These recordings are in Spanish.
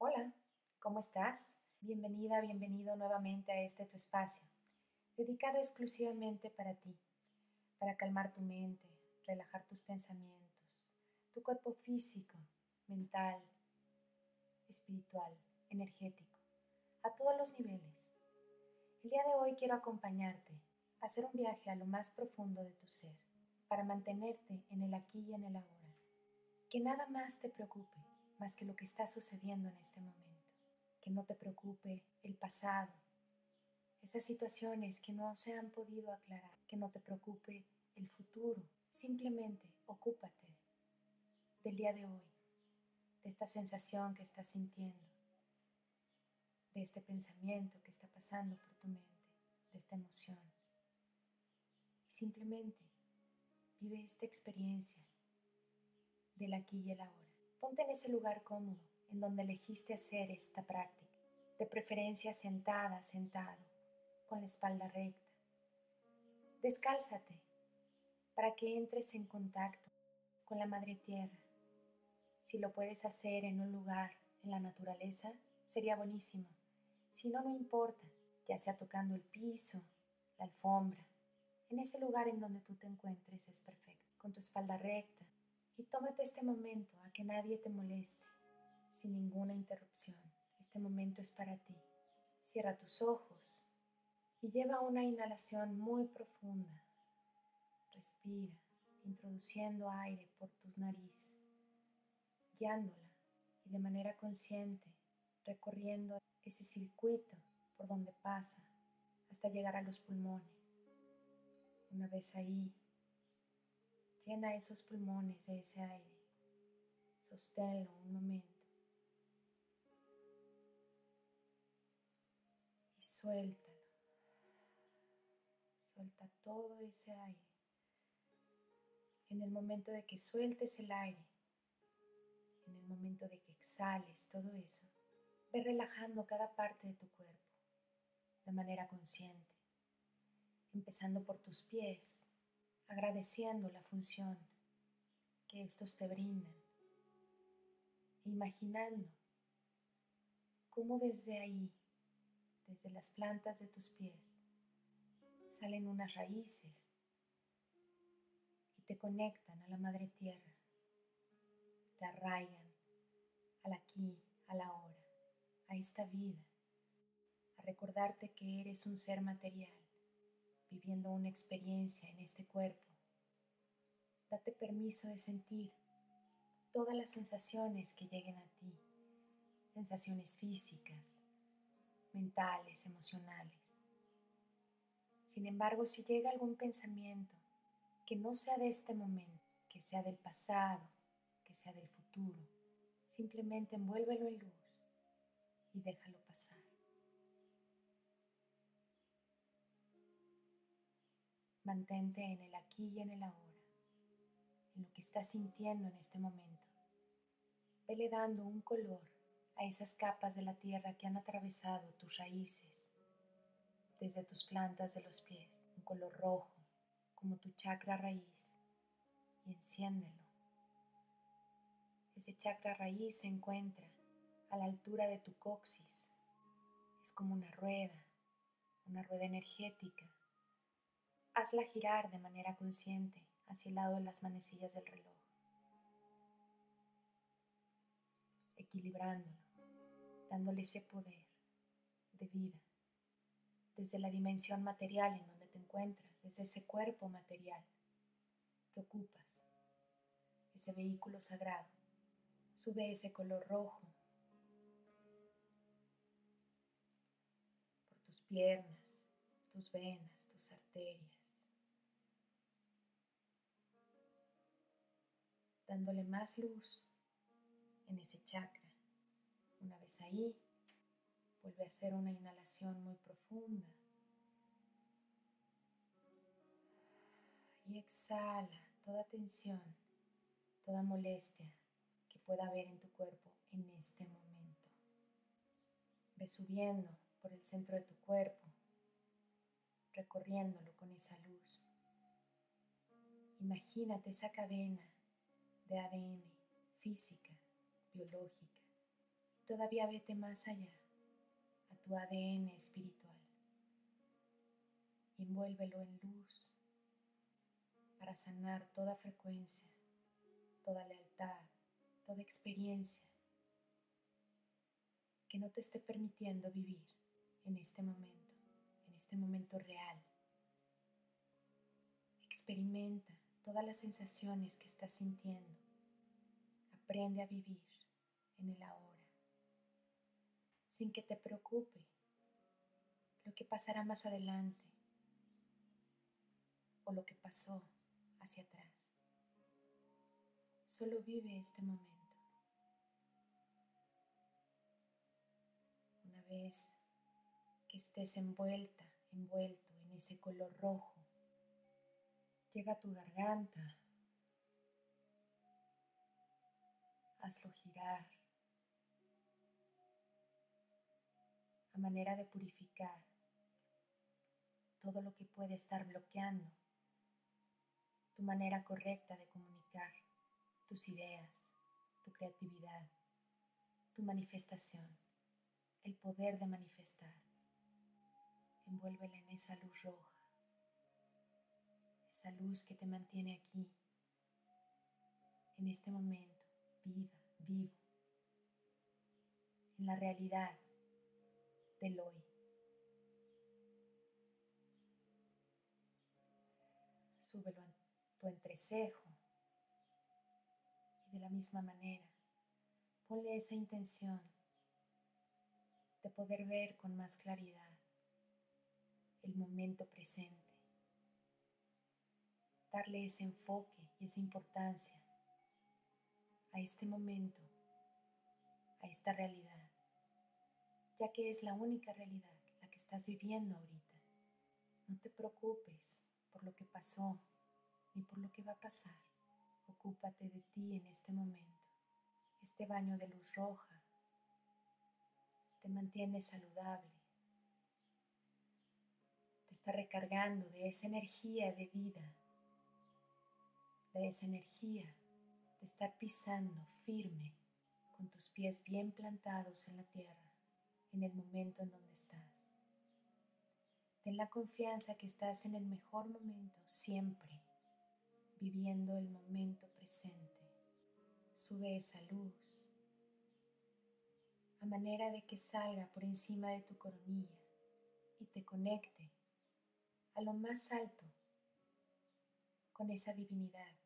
Hola, ¿cómo estás? Bienvenida, bienvenido nuevamente a este tu espacio, dedicado exclusivamente para ti, para calmar tu mente, relajar tus pensamientos, tu cuerpo físico, mental, espiritual, energético, a todos los niveles. El día de hoy quiero acompañarte a hacer un viaje a lo más profundo de tu ser, para mantenerte en el aquí y en el ahora. Que nada más te preocupe más que lo que está sucediendo en este momento. Que no te preocupe el pasado, esas situaciones que no se han podido aclarar. Que no te preocupe el futuro. Simplemente ocúpate del día de hoy, de esta sensación que estás sintiendo, de este pensamiento que está pasando por tu mente, de esta emoción. Y simplemente vive esta experiencia del aquí y el ahora. Ponte en ese lugar cómodo en donde elegiste hacer esta práctica, de preferencia sentada, sentado, con la espalda recta. Descálzate para que entres en contacto con la Madre Tierra. Si lo puedes hacer en un lugar en la naturaleza, sería buenísimo. Si no, no importa, ya sea tocando el piso, la alfombra. En ese lugar en donde tú te encuentres es perfecto, con tu espalda recta, y tómate este momento a que nadie te moleste, sin ninguna interrupción. Este momento es para ti. Cierra tus ojos y lleva una inhalación muy profunda. Respira, introduciendo aire por tu nariz, guiándola y de manera consciente recorriendo ese circuito por donde pasa hasta llegar a los pulmones. Una vez ahí, Llena esos pulmones de ese aire. Sosténlo un momento. Y suéltalo. Suelta todo ese aire. En el momento de que sueltes el aire, en el momento de que exhales todo eso, ve relajando cada parte de tu cuerpo de manera consciente, empezando por tus pies agradeciendo la función que estos te brindan, imaginando cómo desde ahí, desde las plantas de tus pies, salen unas raíces y te conectan a la madre tierra, te arraigan al aquí, a la hora, a esta vida, a recordarte que eres un ser material viviendo una experiencia en este cuerpo. Date permiso de sentir todas las sensaciones que lleguen a ti, sensaciones físicas, mentales, emocionales. Sin embargo, si llega algún pensamiento que no sea de este momento, que sea del pasado, que sea del futuro, simplemente envuélvelo en luz y déjalo pasar. Mantente en el aquí y en el ahora, en lo que estás sintiendo en este momento. Vele dando un color a esas capas de la tierra que han atravesado tus raíces, desde tus plantas de los pies, un color rojo, como tu chakra raíz, y enciéndelo. Ese chakra raíz se encuentra a la altura de tu coxis. Es como una rueda, una rueda energética Hazla girar de manera consciente hacia el lado de las manecillas del reloj, equilibrándolo, dándole ese poder de vida desde la dimensión material en donde te encuentras, desde ese cuerpo material que ocupas, ese vehículo sagrado. Sube ese color rojo por tus piernas, tus venas, tus arterias dándole más luz en ese chakra. Una vez ahí, vuelve a hacer una inhalación muy profunda. Y exhala toda tensión, toda molestia que pueda haber en tu cuerpo en este momento. Ve subiendo por el centro de tu cuerpo, recorriéndolo con esa luz. Imagínate esa cadena de ADN, física, biológica, todavía vete más allá, a tu ADN espiritual, envuélvelo en luz para sanar toda frecuencia, toda lealtad, toda experiencia que no te esté permitiendo vivir en este momento, en este momento real. Experimenta todas las sensaciones que estás sintiendo. Aprende a vivir en el ahora, sin que te preocupe lo que pasará más adelante o lo que pasó hacia atrás. Solo vive este momento. Una vez que estés envuelta, envuelto en ese color rojo, llega a tu garganta, hazlo girar. A manera de purificar todo lo que puede estar bloqueando tu manera correcta de comunicar tus ideas, tu creatividad, tu manifestación, el poder de manifestar. Envuélvela en esa luz roja, esa luz que te mantiene aquí, en este momento, viva, vivo, en la realidad del hoy. Súbelo tu entrecejo. Y de la misma manera, ponle esa intención de poder ver con más claridad el momento presente. Darle ese enfoque y esa importancia a este momento, a esta realidad, ya que es la única realidad la que estás viviendo ahorita. No te preocupes por lo que pasó, ni por lo que va a pasar. Ocúpate de ti en este momento. Este baño de luz roja te mantiene saludable. Te está recargando de esa energía de vida, de esa energía de estar pisando firme con tus pies bien plantados en la tierra en el momento en donde estás. Ten la confianza que estás en el mejor momento siempre viviendo el momento presente. Sube esa luz a manera de que salga por encima de tu coronilla y te conecte a lo más alto con esa divinidad,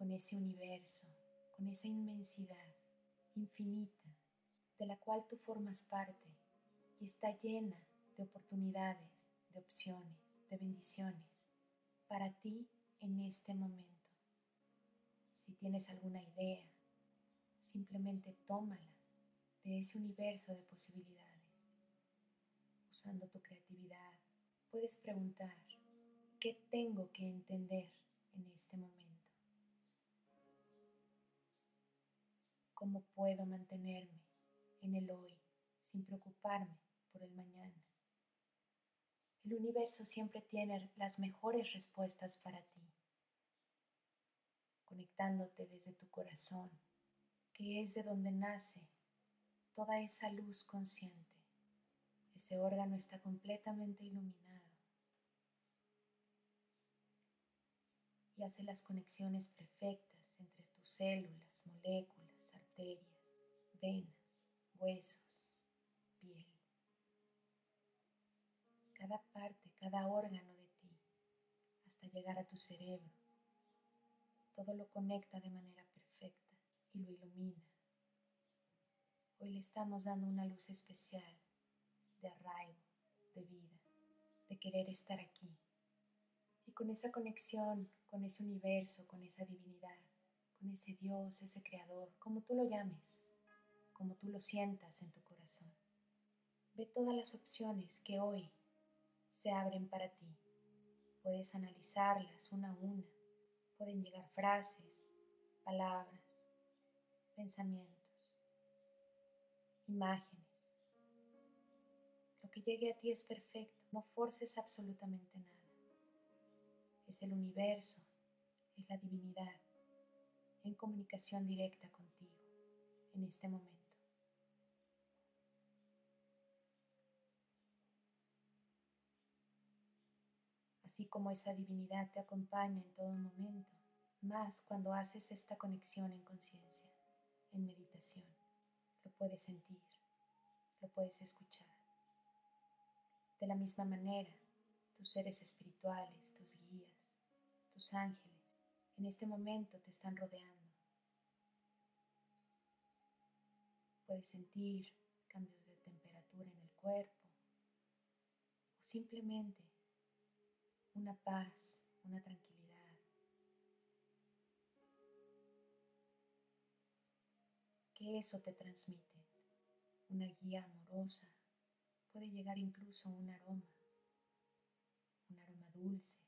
con ese universo, con esa inmensidad infinita de la cual tú formas parte y está llena de oportunidades, de opciones, de bendiciones para ti en este momento. Si tienes alguna idea, simplemente tómala de ese universo de posibilidades. Usando tu creatividad, puedes preguntar, ¿qué tengo que entender en este momento? ¿Cómo puedo mantenerme en el hoy sin preocuparme por el mañana? El universo siempre tiene las mejores respuestas para ti conectándote desde tu corazón, que es de donde nace toda esa luz consciente. Ese órgano está completamente iluminado y hace las conexiones perfectas entre tus células, moléculas, arterias, venas, huesos, piel. Cada parte, cada órgano de ti, hasta llegar a tu cerebro todo lo conecta de manera perfecta y lo ilumina. Hoy le estamos dando una luz especial de arraigo, de vida, de querer estar aquí. Y con esa conexión, con ese universo, con esa divinidad, con ese Dios, ese Creador, como tú lo llames, como tú lo sientas en tu corazón. Ve todas las opciones que hoy se abren para ti. Puedes analizarlas una a una pueden llegar frases, palabras, pensamientos, imágenes. Lo que llegue a ti es perfecto, no forces absolutamente nada. Es el universo, es la divinidad en comunicación directa contigo en este momento. Así como esa divinidad te acompaña en todo momento, más cuando haces esta conexión en conciencia, en meditación, lo puedes sentir, lo puedes escuchar. De la misma manera, tus seres espirituales, tus guías, tus ángeles, en este momento te están rodeando. Puedes sentir cambios de temperatura en el cuerpo o simplemente una paz, una tranquilidad. Que eso te transmite, una guía amorosa, puede llegar incluso un aroma, un aroma dulce,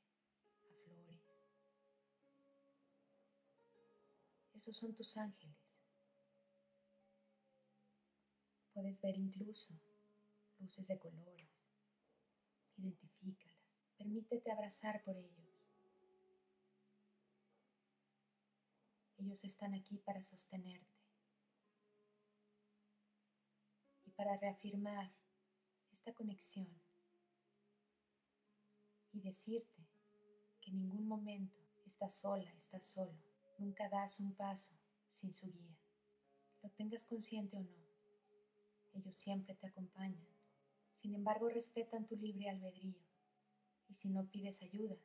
Esos son tus ángeles. Puedes ver incluso luces de colores. Identifícalas. Permítete abrazar por ellos. Ellos están aquí para sostenerte y para reafirmar esta conexión y decirte que en ningún momento estás sola, estás solo. Nunca das un paso sin su guía. Lo tengas consciente o no, ellos siempre te acompañan. Sin embargo, respetan tu libre albedrío. Y si no pides ayuda,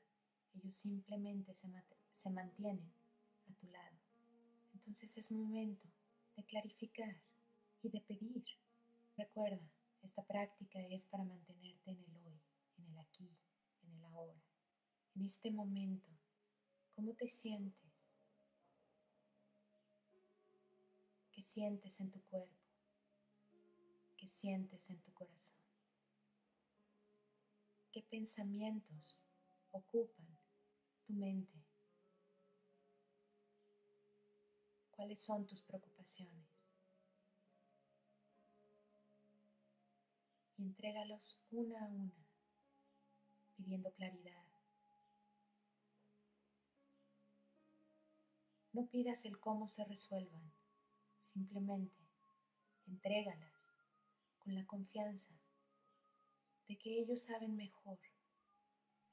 ellos simplemente se, se mantienen a tu lado. Entonces es momento de clarificar y de pedir. Recuerda, esta práctica es para mantenerte en el hoy, en el aquí, en el ahora, en este momento. ¿Cómo te sientes? ¿Qué sientes en tu cuerpo? ¿Qué sientes en tu corazón? ¿Qué pensamientos ocupan tu mente? ¿Cuáles son tus preocupaciones? Y entrégalos una a una, pidiendo claridad. No pidas el cómo se resuelvan, simplemente entrégalas con la confianza de que ellos saben mejor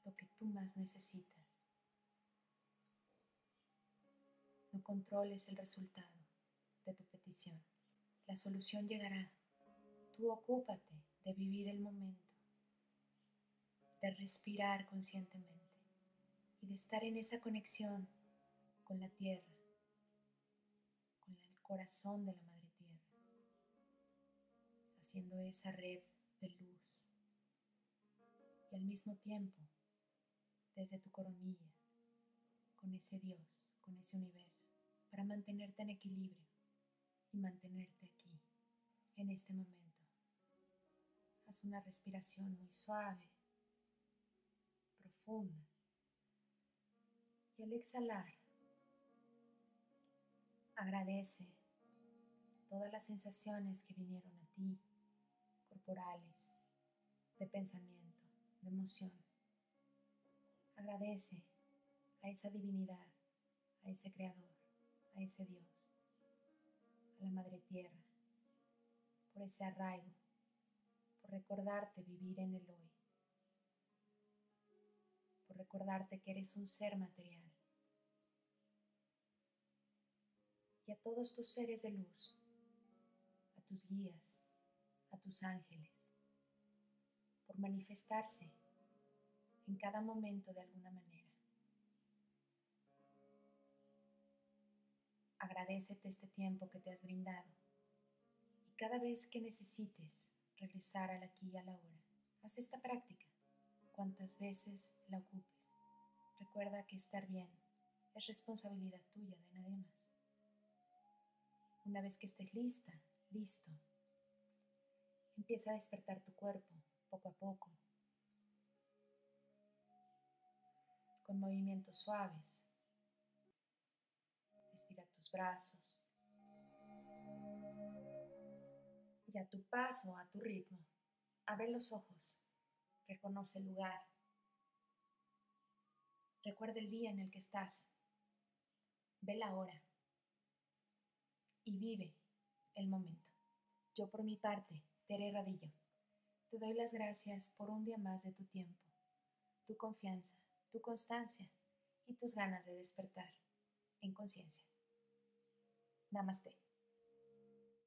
lo que tú más necesitas. No controles el resultado de tu petición. La solución llegará. Tú ocúpate de vivir el momento, de respirar conscientemente y de estar en esa conexión con la tierra, corazón de la Madre Tierra, haciendo esa red de luz y al mismo tiempo desde tu coronilla, con ese Dios, con ese universo, para mantenerte en equilibrio y mantenerte aquí, en este momento. Haz una respiración muy suave, profunda. Y al exhalar, agradece todas las sensaciones que vinieron a ti, corporales, de pensamiento, de emoción. Agradece a esa divinidad, a ese creador, a ese Dios, a la Madre Tierra, por ese arraigo por recordarte vivir en el hoy, por recordarte que eres un ser material. Y a todos tus seres de luz, tus guías, a tus ángeles, por manifestarse en cada momento de alguna manera. Agradecete este tiempo que te has brindado y cada vez que necesites regresar al aquí y a la hora. Haz esta práctica cuantas veces la ocupes. Recuerda que estar bien es responsabilidad tuya, de nadie más. Una vez que estés lista, listo, empieza a despertar tu cuerpo poco a poco, con movimientos suaves. Estira tus brazos, a tu paso, a tu ritmo. Abre los ojos, reconoce el lugar. Recuerda el día en el que estás. Ve la hora y vive el momento. Yo por mi parte, Tere Radillo, te doy las gracias por un día más de tu tiempo, tu confianza, tu constancia y tus ganas de despertar en conciencia. Namaste.